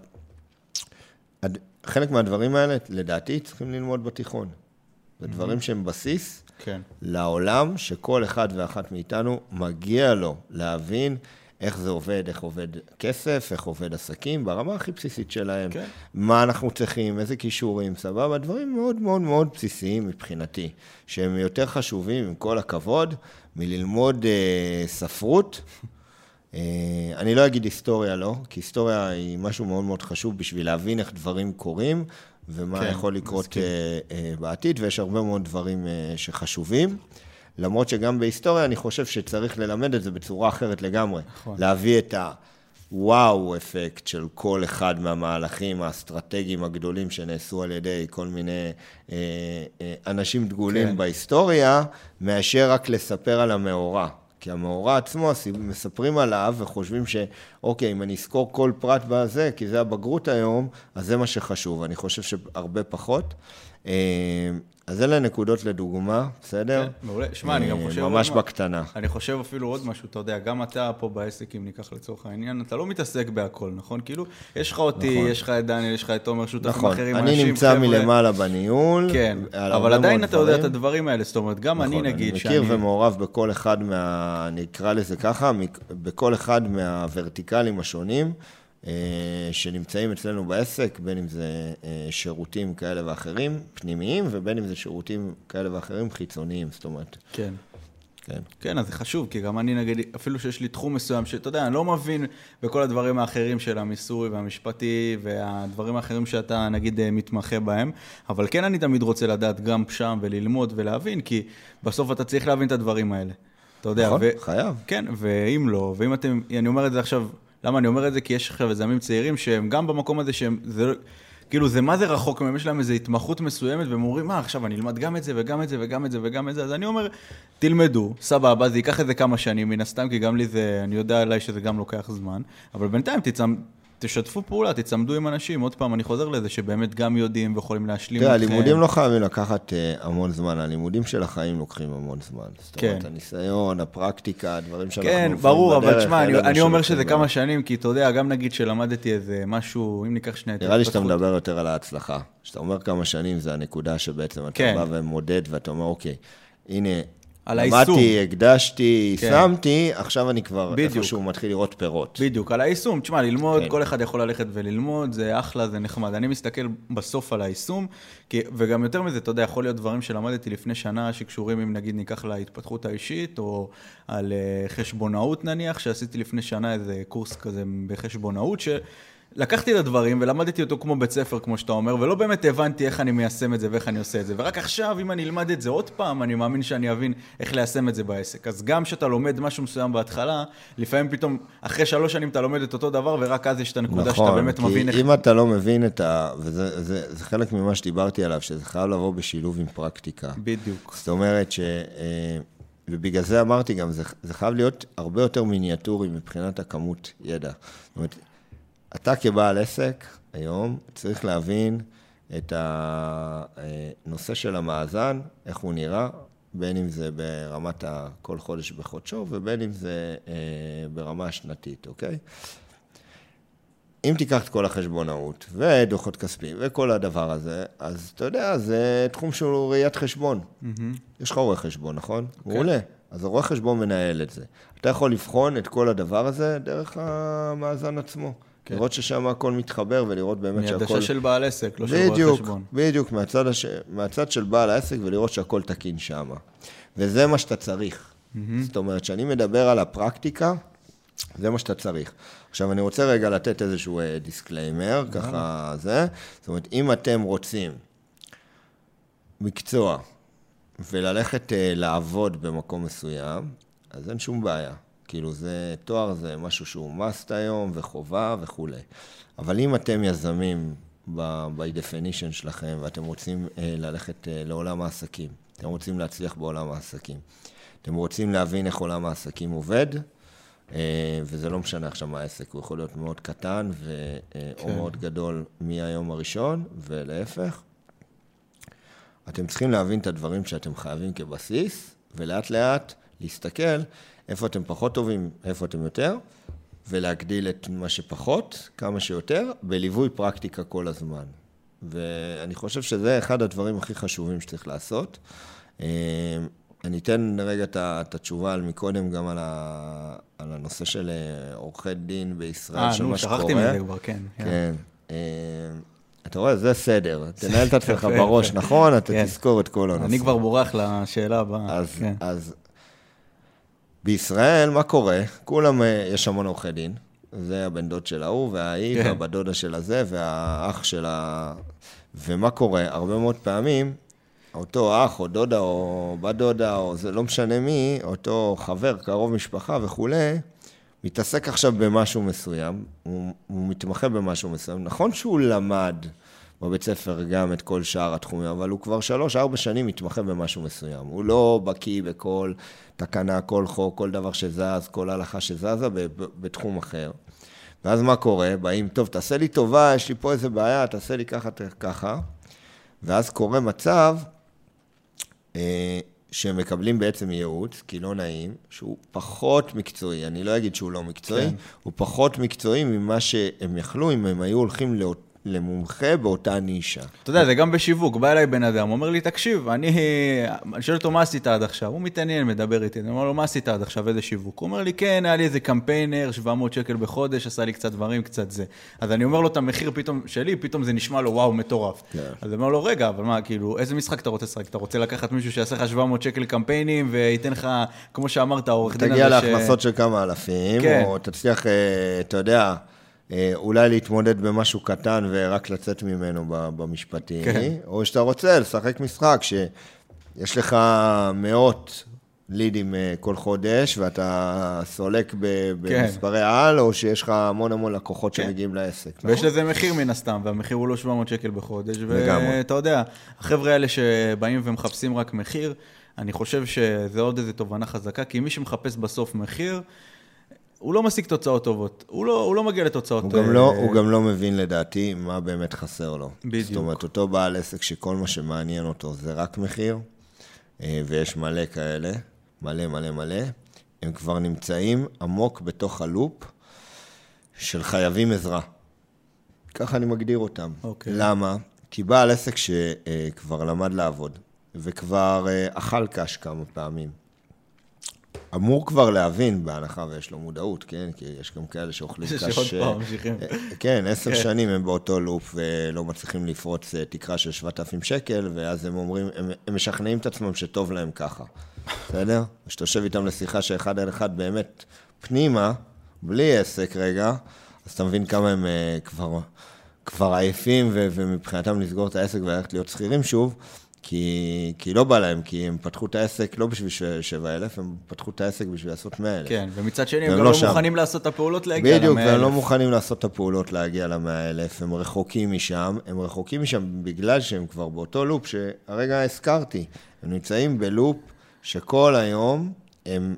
חלק מהדברים האלה, לדעתי, צריכים ללמוד בתיכון. זה דברים שהם בסיס כן. לעולם שכל אחד ואחת מאיתנו מגיע לו להבין איך זה עובד, איך עובד כסף, איך עובד עסקים, ברמה הכי בסיסית שלהם. כן. מה אנחנו צריכים, איזה כישורים, סבבה, דברים מאוד מאוד מאוד בסיסיים מבחינתי, שהם יותר חשובים, עם כל הכבוד, מללמוד אה, ספרות. אה, אני לא אגיד היסטוריה לא, כי היסטוריה היא משהו מאוד מאוד חשוב בשביל להבין איך דברים קורים ומה כן, יכול לקרות מסכים. אה, אה, בעתיד, ויש הרבה מאוד דברים שחשובים. למרות שגם בהיסטוריה אני חושב שצריך ללמד את זה בצורה אחרת לגמרי. נכון. להביא את הוואו אפקט של כל אחד מהמהלכים האסטרטגיים הגדולים שנעשו על ידי כל מיני אה, אה, אנשים דגולים כן. בהיסטוריה, מאשר רק לספר על המאורע. כי המאורע עצמו, מספרים עליו וחושבים שאוקיי, אם אני אזכור כל פרט בזה, כי זה הבגרות היום, אז זה מה שחשוב. אני חושב שהרבה פחות. אה, אז אלה נקודות לדוגמה, בסדר? כן, מעולה. שמע, אני גם חושב... ממש בקטנה. אני חושב אפילו עוד משהו, אתה יודע, גם אתה פה בעסק, אם ניקח לצורך העניין, אתה לא מתעסק בהכל, נכון? כאילו, יש לך אותי, נכון. יש לך את דניאל, יש לך את תומר, שותפים נכון. אחרים, אנשים, חבר'ה. אני נמצא מלמעלה בניהול. כן, אבל עדיין אתה יודע את הדברים האלה, זאת אומרת, גם אני נכון, נגיד שאני... אני מכיר ומעורב בכל אחד מה... אני אקרא לזה ככה, בכל אחד מהוורטיקלים השונים. אה, שנמצאים אצלנו בעסק, בין אם זה אה, שירותים כאלה ואחרים, פנימיים, ובין אם זה שירותים כאלה ואחרים חיצוניים, זאת אומרת. כן. כן. כן, אז זה חשוב, כי גם אני נגיד, אפילו שיש לי תחום מסוים, שאתה יודע, אני לא מבין בכל הדברים האחרים של המיסוי והמשפטי והדברים האחרים שאתה נגיד אה, מתמחה בהם, אבל כן אני תמיד רוצה לדעת גם שם וללמוד ולהבין, כי בסוף אתה צריך להבין את הדברים האלה. אתה יודע, נכון, ו... חייב. כן, ואם לא, ואם אתם, אני אומר את זה עכשיו למה אני אומר את זה? כי יש עכשיו יזמים צעירים שהם גם במקום הזה שהם, זה, לא- כאילו זה מה זה רחוק מהם, יש להם איזו התמחות מסוימת, והם אומרים, מה, עכשיו אני אלמד גם את זה וגם את זה וגם את זה וגם את זה, אז אני אומר, תלמדו, סבבה, זה ייקח איזה כמה שנים מן הסתם, כי גם לי זה, אני יודע עליי שזה גם לוקח זמן, אבל בינתיים תצמ... תשתפו פעולה, תצמדו עם אנשים. עוד פעם, אני חוזר לזה שבאמת גם יודעים ויכולים להשלים אתכם. תראה, הלימודים לא חייבים לקחת uh, המון זמן, הלימודים של החיים לוקחים המון זמן. זאת אומרת, כן. הניסיון, הפרקטיקה, הדברים שאנחנו כן, ברור, אבל תשמע, אני, אומר שזה כמה שנים, כי אתה יודע, גם נגיד שלמדתי איזה משהו, אם ניקח שני... נראה לי שאתה מדבר יותר על ההצלחה. כשאתה אומר כמה שנים, זה הנקודה שבעצם אתה כן. בא ומודד, ואתה אומר, אוקיי, הנה, על היישום. למדתי, הקדשתי, כן. שמתי, עכשיו אני כבר בדיוק. איפשהו מתחיל לראות פירות. בדיוק, על היישום. תשמע, ללמוד, כן. כל אחד יכול ללכת וללמוד, זה אחלה, זה נחמד. אני מסתכל בסוף על היישום, כי, וגם יותר מזה, אתה יודע, יכול להיות דברים שלמדתי לפני שנה, שקשורים, אם נגיד ניקח להתפתחות האישית, או על uh, חשבונאות נניח, שעשיתי לפני שנה איזה קורס כזה בחשבונאות, ש... לקחתי את הדברים ולמדתי אותו כמו בית ספר, כמו שאתה אומר, ולא באמת הבנתי איך אני מיישם את זה ואיך אני עושה את זה. ורק עכשיו, אם אני אלמד את זה עוד פעם, אני מאמין שאני אבין איך ליישם את זה בעסק. אז גם כשאתה לומד משהו מסוים בהתחלה, לפעמים פתאום, אחרי שלוש שנים אתה לומד את אותו דבר, ורק אז יש את הנקודה נכון, שאתה באמת מבין איך... כי אם אתה לא מבין את ה... וזה זה, זה חלק ממה שדיברתי עליו, שזה חייב לבוא בשילוב עם פרקטיקה. בדיוק. זאת אומרת ש... אה, ובגלל זה אמרתי גם, זה, זה חייב להיות הרבה יותר מיניאטורי מבחינת הכמות ידע. זאת אומרת, אתה כבעל עסק היום צריך להבין את הנושא של המאזן, איך הוא נראה, בין אם זה ברמת כל חודש בחודשו ובין אם זה אה, ברמה השנתית, אוקיי? אם תיקח את כל החשבונאות ודוחות כספיים וכל הדבר הזה, אז אתה יודע, זה תחום שהוא ראיית חשבון. Mm-hmm. יש לך רואה חשבון, נכון? Okay. מעולה. כן. אז הרואה חשבון מנהל את זה. אתה יכול לבחון את כל הדבר הזה דרך המאזן עצמו. כן. לראות ששם הכל מתחבר ולראות באמת שהכל... מהדשה של בעל עסק, לא של רואה חשבון. בדיוק, מהצד, הש... מהצד של בעל העסק ולראות שהכל תקין שם. וזה מה שאתה צריך. Mm-hmm. זאת אומרת, כשאני מדבר על הפרקטיקה, זה מה שאתה צריך. עכשיו, אני רוצה רגע לתת איזשהו disclaimer, אה, ככה זה. זאת אומרת, אם אתם רוצים מקצוע וללכת אה, לעבוד במקום מסוים, אז אין שום בעיה. כאילו, זה, תואר זה משהו שהוא must היום, וחובה וכולי. אבל אם אתם יזמים by definition שלכם, ואתם רוצים אה, ללכת אה, לעולם העסקים, אתם רוצים להצליח בעולם העסקים, אתם רוצים להבין איך עולם העסקים עובד, אה, וזה לא משנה עכשיו מה העסק, הוא יכול להיות מאוד קטן ו, כן. או מאוד גדול מהיום הראשון, ולהפך. אתם צריכים להבין את הדברים שאתם חייבים כבסיס, ולאט לאט להסתכל איפה אתם פחות טובים, איפה אתם יותר, ולהגדיל את מה שפחות, כמה שיותר, בליווי פרקטיקה כל הזמן. ואני חושב שזה אחד הדברים הכי חשובים שצריך לעשות. אה, אני אתן רגע את התשובה על מקודם גם על, ה, על הנושא של אה, עורכי דין בישראל, 아, של מה שקורה. אה, נו, שכחתי מזה כבר, כן. כן. Yeah. אתה רואה, זה סדר. תנהל את עצמך בראש, נכון? אתה כן. תזכור את כל הנושא. אני כבר בורח לשאלה הבאה. אז, כן. אז בישראל, מה קורה? כולם, אה, יש המון עורכי דין. זה הבן דוד של ההוא, וההיא, כן. והבת דודה של הזה, והאח של ה... ומה קורה? הרבה מאוד פעמים, אותו אח, או דודה, או בת דודה, או זה לא משנה מי, אותו חבר, קרוב משפחה וכולי, מתעסק עכשיו במשהו מסוים, הוא, הוא מתמחה במשהו מסוים. נכון שהוא למד בבית ספר גם את כל שאר התחומים, אבל הוא כבר שלוש-ארבע שנים מתמחה במשהו מסוים. הוא לא בקיא בכל תקנה, כל חוק, כל דבר שזז, כל הלכה שזזה בתחום אחר. ואז מה קורה? באים, טוב, תעשה לי טובה, יש לי פה איזה בעיה, תעשה לי ככה, ככה. ואז קורה מצב אה, שהם מקבלים בעצם ייעוץ, כי לא נעים, שהוא פחות מקצועי, אני לא אגיד שהוא לא מקצועי, כן. הוא פחות מקצועי ממה שהם יכלו אם הם היו הולכים לאות... למומחה באותה נישה. אתה יודע, זה גם בשיווק, בא אליי בן אדם, אומר לי, תקשיב, אני, אני שואל אותו, מה עשית עד עכשיו? הוא מתעניין, מדבר איתי, אני אומר לו, מה עשית עד עכשיו, איזה שיווק? הוא אומר לי, כן, היה לי איזה קמפיינר, 700 שקל בחודש, עשה לי קצת דברים, קצת זה. אז אני אומר לו את המחיר פתאום שלי, פתאום זה נשמע לו, וואו, מטורף. כן. אז אני אומר לו, רגע, אבל מה, כאילו, איזה משחק אתה רוצה לשחק? אתה רוצה לקחת מישהו שיעשה לך 700 שקל קמפיינים, וייתן לך, כמו שאמרת, עורך דין הזה ש... תגיע להכנסות של כמה אלפים, כן. או תצליח, אתה יודע... אה, אולי להתמודד במשהו קטן ורק לצאת ממנו במשפטי, כן. או שאתה רוצה לשחק משחק שיש לך מאות לידים אה, כל חודש, ואתה סולק כן. במספרי כן. על, או שיש לך המון המון לקוחות כן. שמגיעים לעסק. ויש נכון? לזה מחיר מן הסתם, והמחיר הוא לא 700 שקל בחודש. ואתה יודע, החבר'ה האלה שבאים ומחפשים רק מחיר, אני חושב שזה עוד איזו תובנה חזקה, כי מי שמחפש בסוף מחיר, הוא לא משיג תוצאות טובות, הוא לא, הוא לא מגיע לתוצאות... הוא גם, לא, אה... הוא גם לא מבין לדעתי מה באמת חסר לו. בדיוק. זאת אומרת, אותו בעל עסק שכל מה שמעניין אותו זה רק מחיר, אה, ויש מלא כאלה, מלא מלא מלא, הם כבר נמצאים עמוק בתוך הלופ של חייבים עזרה. ככה אני מגדיר אותם. אוקיי. למה? כי בעל עסק שכבר למד לעבוד, וכבר אה, אכל קש כמה פעמים, אמור כבר להבין, בהנחה ויש לו מודעות, כן? כי יש גם כאלה שאוכלים קש... שעוד פעם ממשיכים. אה, כן, עשר כן. שנים הם באותו לופ ולא מצליחים לפרוץ אה, תקרה של 7,000 שקל, ואז הם אומרים, הם, הם משכנעים את עצמם שטוב להם ככה, בסדר? כשאתה יושב איתם לשיחה שאחד על אחד באמת פנימה, בלי עסק רגע, אז אתה מבין כמה הם אה, כבר, כבר עייפים, ומבחינתם לסגור את העסק וללכת להיות שכירים שוב, כי, כי לא בא להם, כי הם פתחו את העסק לא בשביל 7,000, הם פתחו את העסק בשביל לעשות 100,000. כן, ומצד שני הם גם לא לא שם. מוכנים לעשות את הפעולות להגיע ל-100,000. בדיוק, והם לא מוכנים לעשות את הפעולות להגיע ל-100,000, הם רחוקים משם, הם רחוקים משם בגלל שהם כבר באותו לופ שהרגע הזכרתי, הם נמצאים בלופ שכל היום הם,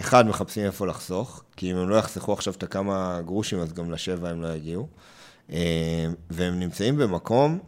אחד, מחפשים איפה לחסוך, כי אם הם לא יחסכו עכשיו את הכמה גרושים, אז גם לשבע הם לא יגיעו, אה, והם נמצאים במקום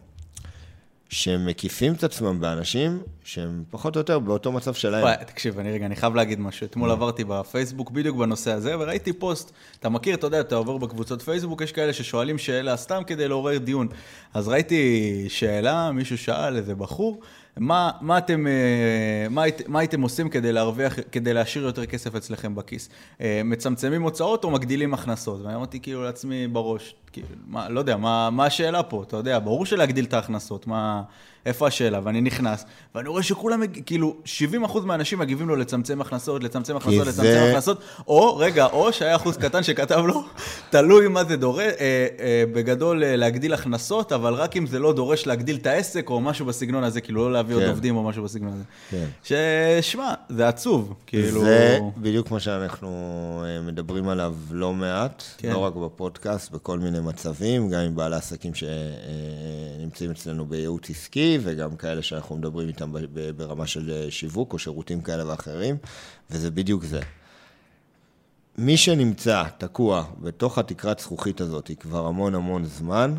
שהם מקיפים את עצמם באנשים שהם פחות או יותר באותו מצב שלהם. וואי, תקשיב, אני רגע, אני חייב להגיד משהו. אתמול עברתי בפייסבוק בדיוק בנושא הזה, וראיתי פוסט, אתה מכיר, אתה יודע, אתה עובר בקבוצות פייסבוק, יש כאלה ששואלים שאלה סתם כדי לעורר דיון. אז ראיתי שאלה, מישהו שאל, איזה בחור, מה, מה, אתם, אה, מה, מה הייתם עושים כדי להרוויח, כדי להשאיר יותר כסף אצלכם בכיס? אה, מצמצמים הוצאות או מגדילים הכנסות? ואני אמרתי כאילו לעצמי בראש, כאילו, מה, לא יודע, מה, מה השאלה פה? אתה יודע, ברור שלהגדיל את ההכנסות, מה, איפה השאלה? ואני נכנס, ואני רואה שכולם, כאילו, 70% מהאנשים מגיבים לו לצמצם הכנסות, לצמצם הכנסות, לצמצם זה- הכנסות, או, רגע, או שהיה אחוז קטן שכתב לו, תלוי מה זה דורש, אה, אה, בגדול אה, להגדיל הכנסות, אבל רק אם זה לא דורש להגדיל את העסק, או משהו בסגנון הזה, כאילו, לא להביא עוד כן. עובדים או משהו בסגנון הזה. כן. ששמע, זה עצוב, כאילו... זה בדיוק מה שאנחנו אה, מדברים עליו לא מעט, כן. כן. לא רק בפודקאסט, בכל מיני מצבים, גם עם בעלי עסקים שנמצאים אצלנו בייעוץ עסקי, וגם כאלה שאנחנו מדברים איתם ברמה של אה, שיווק או שירותים כאלה ואחרים, וזה בדיוק זה. מי שנמצא תקוע בתוך התקרת זכוכית הזאת כבר המון המון זמן,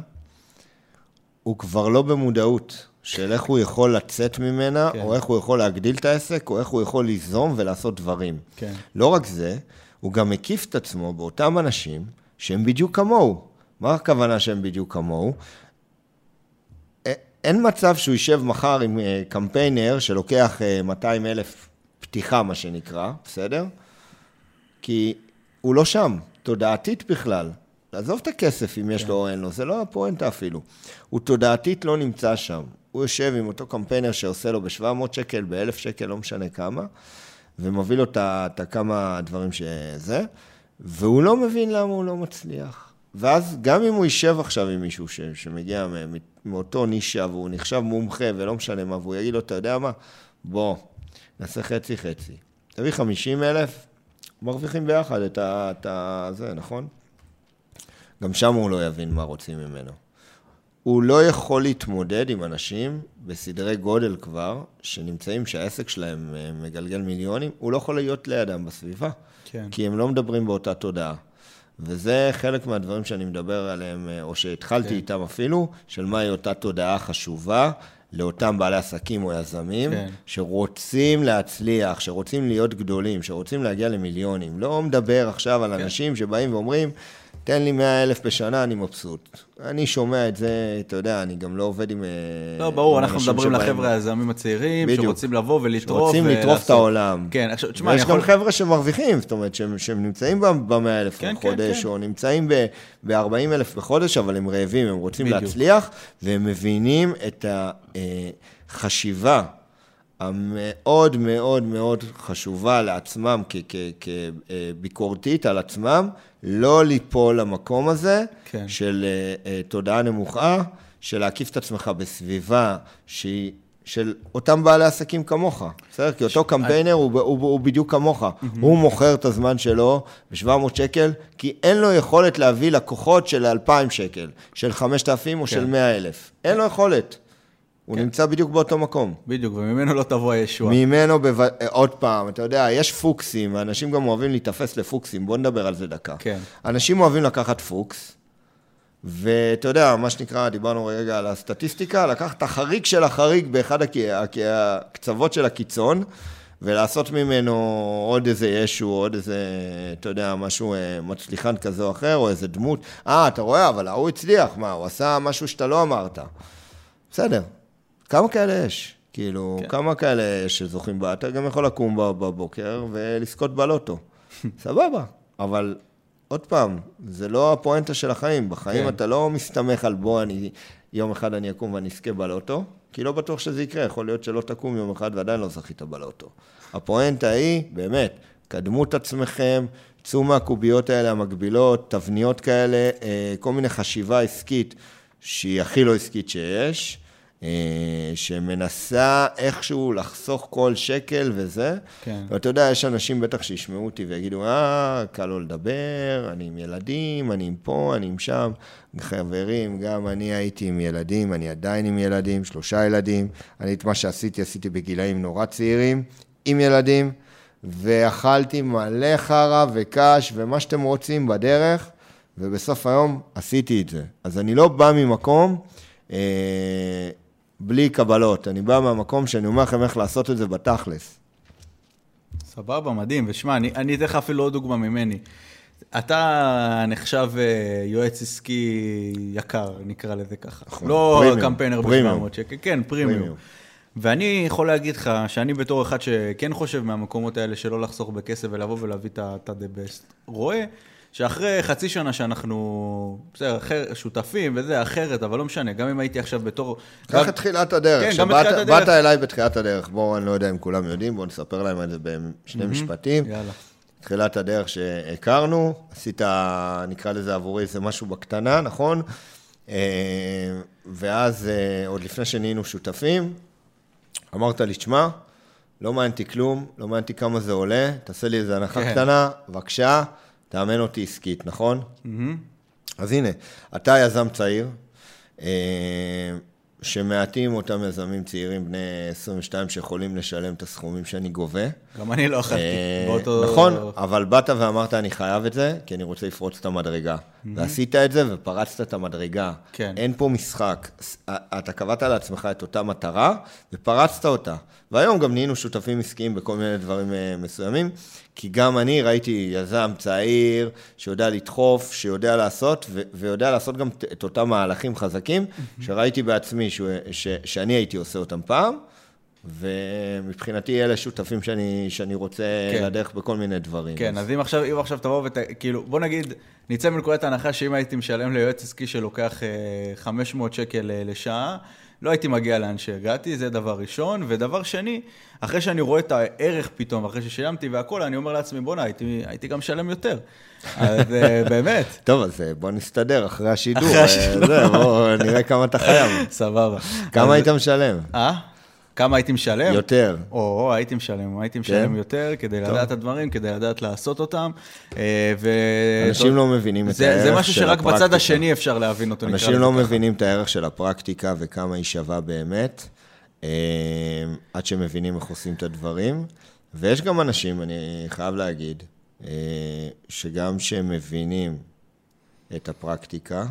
הוא כבר לא במודעות של איך הוא יכול לצאת ממנה. כן. או איך הוא יכול להגדיל את העסק, או איך הוא יכול ליזום ולעשות דברים. כן. לא רק זה, הוא גם מקיף את עצמו באותם אנשים שהם בדיוק כמוהו. מה הכוונה שהם בדיוק כמוהו? אין מצב שהוא יישב מחר עם אה, קמפיינר שלוקח 200 אלף פתיחה, מה שנקרא, בסדר? כי הוא לא שם, תודעתית בכלל. עזוב את הכסף אם יש כן. לו או אין לו, זה לא הפואנטה אפילו. הוא תודעתית לא נמצא שם. הוא יושב עם אותו קמפיינר שעושה לו ב-700 שקל, ב-1,000 שקל, לא משנה כמה, ומביא לו את הכמה דברים שזה, והוא לא מבין למה הוא לא מצליח. ואז גם אם הוא יישב עכשיו עם מישהו ש, שמגיע מאותו נישה והוא נחשב מומחה ולא משנה מה, והוא יגיד לו, אתה יודע מה, בוא, נעשה חצי-חצי. תביא 50 אלף, מרוויחים ביחד את ה... את ה... זה, נכון? גם שם הוא לא יבין מה רוצים ממנו. הוא לא יכול להתמודד עם אנשים בסדרי גודל כבר, שנמצאים, שהעסק שלהם אה, מגלגל מיליונים, הוא לא יכול להיות לידם בסביבה. כן. כי הם לא מדברים באותה תודעה. וזה חלק מהדברים שאני מדבר עליהם, אה, או שהתחלתי כן. איתם אפילו, של מהי אותה תודעה חשובה לאותם בעלי עסקים או יזמים, כן. שרוצים להצליח, שרוצים להיות גדולים, שרוצים להגיע למיליונים. לא מדבר עכשיו על כן. אנשים שבאים ואומרים, תן לי 100 אלף בשנה, אני מבסוט. אני שומע את זה, אתה יודע, אני גם לא עובד עם... אה, לא, ברור, עם אנחנו מדברים לחבר'ה היזמים הצעירים, בדיוק. שרוצים לבוא ולטרוף. שרוצים לטרוף את ולעשות- העולם. כן, עכשיו, תשמע, אני ויש יכול... גם חבר'ה שמרוויחים, זאת אומרת, שהם, שהם נמצאים ב-100 אלף כן, כן, בחודש, כן. או נמצאים ב-40 אלף בחודש, אבל הם רעבים, הם רוצים בדיוק. להצליח, והם מבינים את החשיבה המאוד מאוד מאוד חשובה לעצמם, כביקורתית על עצמם, לא ליפול למקום הזה כן. של אה, אה, תודעה נמוכה, של להקיף את עצמך בסביבה שהיא... של אותם בעלי עסקים כמוך, בסדר? כי אותו קמפיינר הוא, ב- הוא, הוא בדיוק כמוך. הוא מוכר את הזמן שלו ב-700 שקל, כי אין לו יכולת להביא לקוחות של 2,000 שקל, של 5,000 או של 100,000. אין לו יכולת. הוא נמצא בדיוק באותו מקום. בדיוק, וממנו לא תבוא הישועה. ממנו, בב... עוד פעם, אתה יודע, יש פוקסים, אנשים גם אוהבים להיתפס לפוקסים, בוא נדבר על זה דקה. כן. אנשים אוהבים לקחת פוקס, ואתה יודע, מה שנקרא, דיברנו רגע על הסטטיסטיקה, לקחת החריג של החריג באחד הק... הק... הקצוות של הקיצון, ולעשות ממנו עוד איזה ישו, עוד איזה, אתה יודע, משהו אה, מצליחן כזה או אחר, או איזה דמות. אה, אתה רואה, אבל ההוא הצליח, מה, הוא עשה משהו שאתה לא אמרת. בסדר, כמה כאלה יש? כאילו, כן. כמה כאלה יש שזוכים בה? אתה גם יכול לקום בבוקר ולזכות בלוטו. סבבה, אבל עוד פעם, זה לא הפואנטה של החיים. בחיים כן. כן. אתה לא מסתמך על בוא, אני, יום אחד אני אקום ואני אזכה בלוטו, כי לא בטוח שזה יקרה. יכול להיות שלא תקום יום אחד ועדיין לא זכית בלוטו. הפואנטה היא, באמת, קדמו את עצמכם, צאו מהקוביות האלה המקבילות, תבניות כאלה, אה, כל מיני חשיבה עסקית שהיא הכי לא עסקית שיש. אה, שמנסה איכשהו לחסוך כל שקל וזה. כן. ואתה יודע, יש אנשים בטח שישמעו אותי ויגידו, אה, קל לו לדבר, אני עם ילדים, אני עם פה, אני עם שם. חברים, גם אני הייתי עם ילדים, אני עדיין עם ילדים, שלושה ילדים. אני את מה שעשיתי, עשיתי בגילאים נורא צעירים, עם ילדים, ואכלתי מלא חרא וקש ומה שאתם רוצים בדרך, ובסוף היום עשיתי את זה. אז אני לא בא ממקום... אה, בלי קבלות. אני בא מהמקום שאני אומר לכם איך לעשות את זה בתכלס. סבבה, מדהים. ושמע, אני, אני אתן לך אפילו עוד דוגמה ממני. אתה נחשב אה, יועץ עסקי יקר, נקרא לזה ככה. נכון, לא פרימיום, קמפיינר ב-700 שקל, כן, פרימיום. פרימיום. ואני יכול להגיד לך שאני בתור אחד שכן חושב מהמקומות האלה שלא לחסוך בכסף ולבוא ולהביא את ה-the best, רואה שאחרי חצי שנה שאנחנו, בסדר, אחר, שותפים וזה, אחרת, אבל לא משנה, גם אם הייתי עכשיו בתור... קח את תחילת הדרך. כן, גם בתחילת הדרך. באת אליי בתחילת הדרך, בואו, אני לא יודע אם כולם יודעים, בואו נספר להם את זה בשני משפטים. יאללה. תחילת הדרך שהכרנו, עשית, נקרא לזה עבורי, זה משהו בקטנה, נכון? אה, ואז, אה, עוד לפני שנהיינו שותפים, אמרת לי, שמע, לא מעניין כלום, לא מעניין כמה זה עולה, תעשה לי איזה הנחה כן. קטנה, בבקשה. תאמן אותי עסקית, נכון? Mm-hmm. אז הנה, אתה יזם צעיר, אה, שמעטים אותם יזמים צעירים בני 22 שיכולים לשלם את הסכומים שאני גובה. גם אני לא אכלתי אה, באותו... נכון, אבל באת ואמרת, אני חייב את זה, כי אני רוצה לפרוץ את המדרגה. ועשית את זה ופרצת את המדרגה. כן. אין פה משחק. אתה קבעת לעצמך את אותה מטרה ופרצת אותה. והיום גם נהיינו שותפים עסקיים בכל מיני דברים אה, מסוימים, כי גם אני ראיתי יזם צעיר שיודע לדחוף, שיודע לעשות, ו- ויודע לעשות גם את אותם מהלכים חזקים, שראיתי בעצמי ש- ש- שאני הייתי עושה אותם פעם. ומבחינתי אלה שותפים שאני, שאני רוצה כן. לדרך בכל מיני דברים. כן, אז, אז אם עכשיו, אם עכשיו תבוא ות... כאילו, בוא נגיד, נצא מנקודת ההנחה שאם הייתי משלם ליועץ עסקי שלוקח 500 אה, שקל אה, לשעה, לא הייתי מגיע לאן שהגעתי, זה דבר ראשון. ודבר שני, אחרי שאני רואה את הערך פתאום, אחרי ששילמתי והכול, אני אומר לעצמי, בואנה, הייתי, הייתי גם משלם יותר. אז אה, באמת. טוב, אז בוא נסתדר אחרי השידור. אחרי השידור. זה, בוא נראה כמה אתה חייב. סבבה. כמה היית משלם? אה? כמה הייתי משלם? יותר. או, הייתי משלם, הייתי משלם כן? יותר כדי טוב. לדעת את הדברים, כדי לדעת לעשות אותם. אה, ו... אנשים טוב, לא מבינים זה, את הערך של הפרקטיקה. זה משהו שרק בצד השני אפשר להבין אותו. אנשים לא מבינים את הערך של הפרקטיקה וכמה היא שווה באמת, אה, עד שמבינים איך עושים את הדברים. ויש גם אנשים, אני חייב להגיד, אה, שגם שהם מבינים את הפרקטיקה,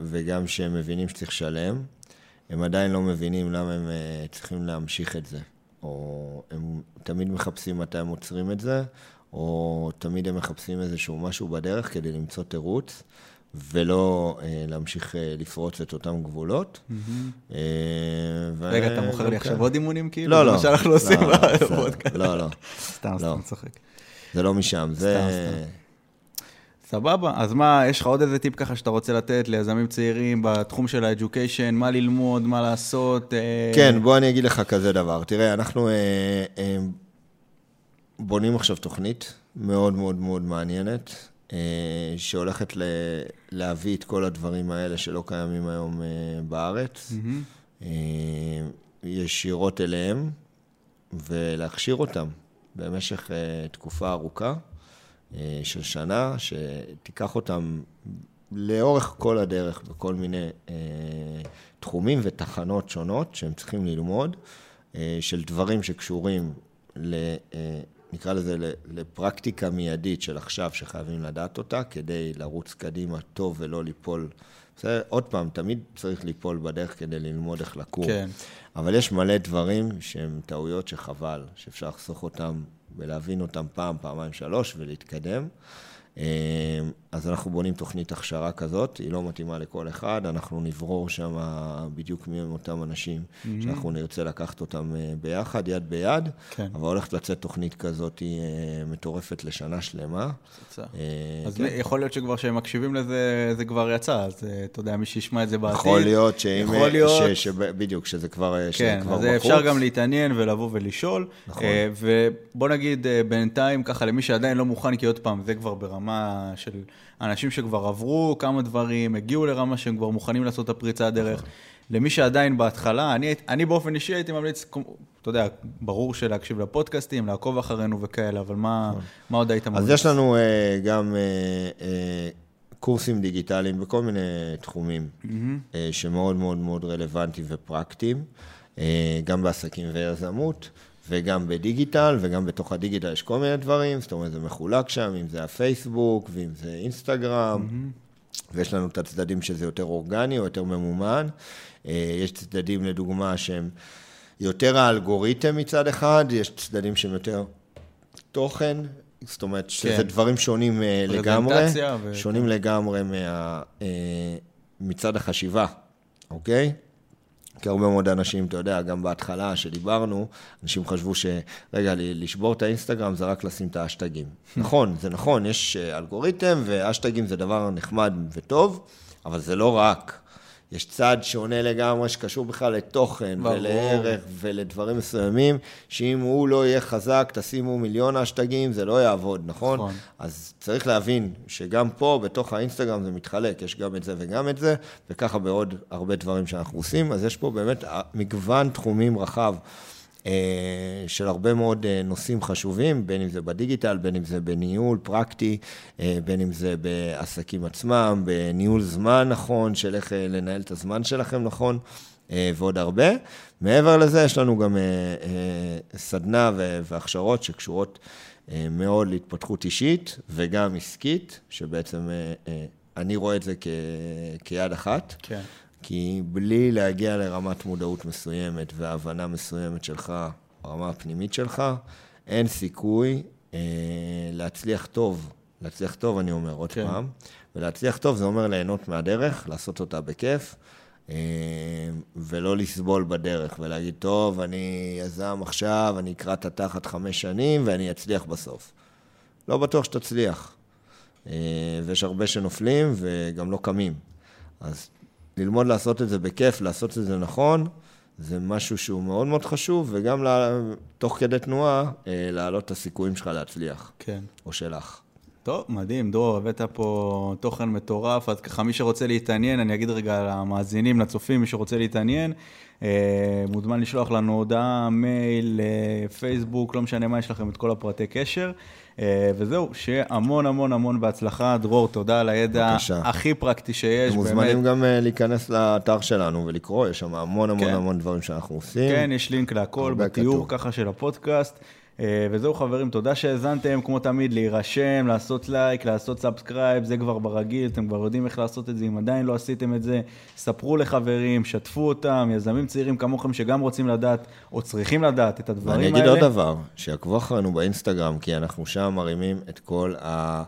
וגם שהם מבינים שצריך לשלם, הם עדיין לא מבינים למה הם אה, צריכים להמשיך את זה. או הם תמיד מחפשים מתי הם עוצרים את זה, או תמיד הם מחפשים איזשהו משהו בדרך כדי למצוא תירוץ, ולא אה, להמשיך אה, לפרוץ את אותם גבולות. Mm-hmm. אה, ו... רגע, אתה מוכר לי עכשיו עוד אימונים כאילו? לא, לא. מה שאנחנו לא, עושים בפודקאסט. לא, לא. סתם, לא. סתם צוחק. זה לא משם, זה... סבבה, אז מה, יש לך עוד איזה טיפ ככה שאתה רוצה לתת ליזמים צעירים בתחום של ה-Education, מה ללמוד, מה לעשות? אה? כן, בוא אני אגיד לך כזה דבר. תראה, אנחנו אה, אה, בונים עכשיו תוכנית מאוד מאוד מאוד מעניינת, אה, שהולכת ל- להביא את כל הדברים האלה שלא קיימים היום אה, בארץ, mm-hmm. אה, ישירות אליהם, ולהכשיר אותם במשך אה, תקופה ארוכה. אה, של שנה, שתיקח אותם לאורך כל הדרך בכל מיני אה, תחומים ותחנות שונות שהם צריכים ללמוד, אה, של דברים שקשורים, ל, נקרא לזה, לפרקטיקה מיידית של עכשיו שחייבים לדעת אותה, כדי לרוץ קדימה טוב ולא ליפול. בסדר, עוד פעם, תמיד צריך ליפול בדרך כדי ללמוד איך לקום. כן. אבל יש מלא דברים שהם טעויות שחבל, שאפשר לחסוך אותם ולהבין אותם פעם, פעמיים, שלוש ולהתקדם. אז אנחנו בונים תוכנית הכשרה כזאת, היא לא מתאימה לכל אחד, אנחנו נברור שם בדיוק מי הם אותם אנשים mm-hmm. שאנחנו נרצה לקחת אותם אה, ביחד, יד ביד, כן. אבל הולכת לצאת תוכנית כזאת היא אה, מטורפת לשנה שלמה. אה, אז כן. יכול להיות שכבר כשהם מקשיבים לזה, זה כבר יצא, אז אתה יודע, מי שישמע את זה בעתיד. יכול להיות שאם... יכול להיות... ש, ש, בדיוק, שזה כבר, כן, שזה כבר בחוץ. אז אפשר גם להתעניין ולבוא ולשאול. נכון. ובוא נגיד בינתיים, ככה, למי שעדיין לא מוכן, כי עוד פעם, זה כבר ברמה של... אנשים שכבר עברו כמה דברים, הגיעו לרמה שהם כבר מוכנים לעשות את הפריצה הדרך. למי שעדיין בהתחלה, אני, אני באופן אישי הייתי ממליץ, אתה יודע, ברור שלהקשיב לפודקאסטים, לעקוב אחרינו וכאלה, אבל מה, נכון. מה עוד היית ממליץ? אז יש לנו uh, גם uh, uh, קורסים דיגיטליים בכל מיני תחומים, mm-hmm. uh, שמאוד מאוד מאוד רלוונטיים ופרקטיים, uh, גם בעסקים ויזמות. וגם בדיגיטל, וגם בתוך הדיגיטל יש כל מיני דברים, זאת אומרת, זה מחולק שם, אם זה הפייסבוק, ואם זה אינסטגרם, mm-hmm. ויש לנו את הצדדים שזה יותר אורגני או יותר ממומן. אה, יש צדדים, לדוגמה, שהם יותר האלגוריתם מצד אחד, יש צדדים שהם יותר תוכן, זאת אומרת, שזה כן. דברים שונים אה, לגמרי, ו... שונים כן. לגמרי מה, אה, מצד החשיבה, אוקיי? כי הרבה מאוד אנשים, אתה יודע, גם בהתחלה שדיברנו, אנשים חשבו שרגע, לשבור את האינסטגרם זה רק לשים את האשטגים. נכון, זה נכון, יש אלגוריתם, ואשטגים זה דבר נחמד וטוב, אבל זה לא רק. יש צד שונה לגמרי שקשור בכלל לתוכן ברור. ולערך ולדברים מסוימים, שאם הוא לא יהיה חזק, תשימו מיליון אשטגים, זה לא יעבוד, נכון? נכון. אז צריך להבין שגם פה, בתוך האינסטגרם זה מתחלק, יש גם את זה וגם את זה, וככה בעוד הרבה דברים שאנחנו עושים, אז יש פה באמת מגוון תחומים רחב. אה, של הרבה מאוד אה, נושאים חשובים, בין אם זה בדיגיטל, בין אם זה בניהול פרקטי, אה, בין אם זה בעסקים עצמם, בניהול זמן נכון, של איך לנהל את הזמן שלכם נכון, ועוד הרבה. מעבר לזה, יש לנו גם סדנה והכשרות שקשורות מאוד להתפתחות אישית וגם עסקית, שבעצם אני רואה את זה כיד אחת. כן. כי בלי להגיע לרמת מודעות מסוימת והבנה מסוימת שלך, ברמה הפנימית שלך, אין סיכוי אה, להצליח טוב. להצליח טוב, אני אומר עוד כן. פעם. ולהצליח טוב זה אומר ליהנות מהדרך, לעשות אותה בכיף, אה, ולא לסבול בדרך, ולהגיד, טוב, אני יזם עכשיו, אני אקרא את התחת חמש שנים ואני אצליח בסוף. לא בטוח שתצליח. אה, ויש הרבה שנופלים וגם לא קמים. אז ללמוד לעשות את זה בכיף, לעשות את זה נכון, זה משהו שהוא מאוד מאוד חשוב, וגם לה, תוך כדי תנועה, אה, להעלות את הסיכויים שלך להצליח. כן. או שלך. טוב, מדהים, דרור, הבאת פה תוכן מטורף, אז ככה מי שרוצה להתעניין, אני אגיד רגע למאזינים, לצופים, מי שרוצה להתעניין, מוזמן לשלוח לנו הודעה, מייל, אה, פייסבוק, לא משנה מה, יש לכם את כל הפרטי קשר. אה, וזהו, שיהיה המון המון המון בהצלחה. דרור, תודה על הידע בבקשה. הכי פרקטי שיש. אתם מוזמנים גם להיכנס לאתר שלנו ולקרוא, יש שם המון המון כן. המון דברים שאנחנו עושים. כן, יש לינק להכל בתיאור ככה של הפודקאסט. אה, וזהו חברים, תודה שהאזנתם, כמו תמיד, להירשם, לעשות לייק, לעשות subscribe, זה כבר ברגיל, אתם כבר יודעים איך לעשות את זה, אם עדיין לא עשיתם את זה, ספרו לחברים, שתפו אותם, יזמים צעירים כמוכם שגם רוצים לדעת, או צריכים לדעת את הדברים האלה. אני אגיד עוד דבר, שיעקבו אחרינו באינסטגרם, כי אנחנו שם מרימים את כל ה...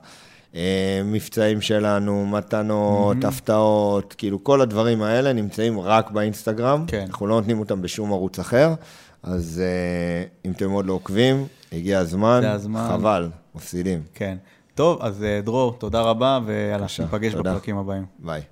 מבצעים שלנו, מתנות, mm-hmm. הפתעות, כאילו כל הדברים האלה נמצאים רק באינסטגרם. כן. אנחנו לא נותנים אותם בשום ערוץ אחר. אז uh, אם אתם עוד לא עוקבים, הגיע הזמן, הזמן. חבל, מפסידים. כן. טוב, אז uh, דרור, תודה רבה, ויאללה, ניפגש בפרקים הבאים. ביי.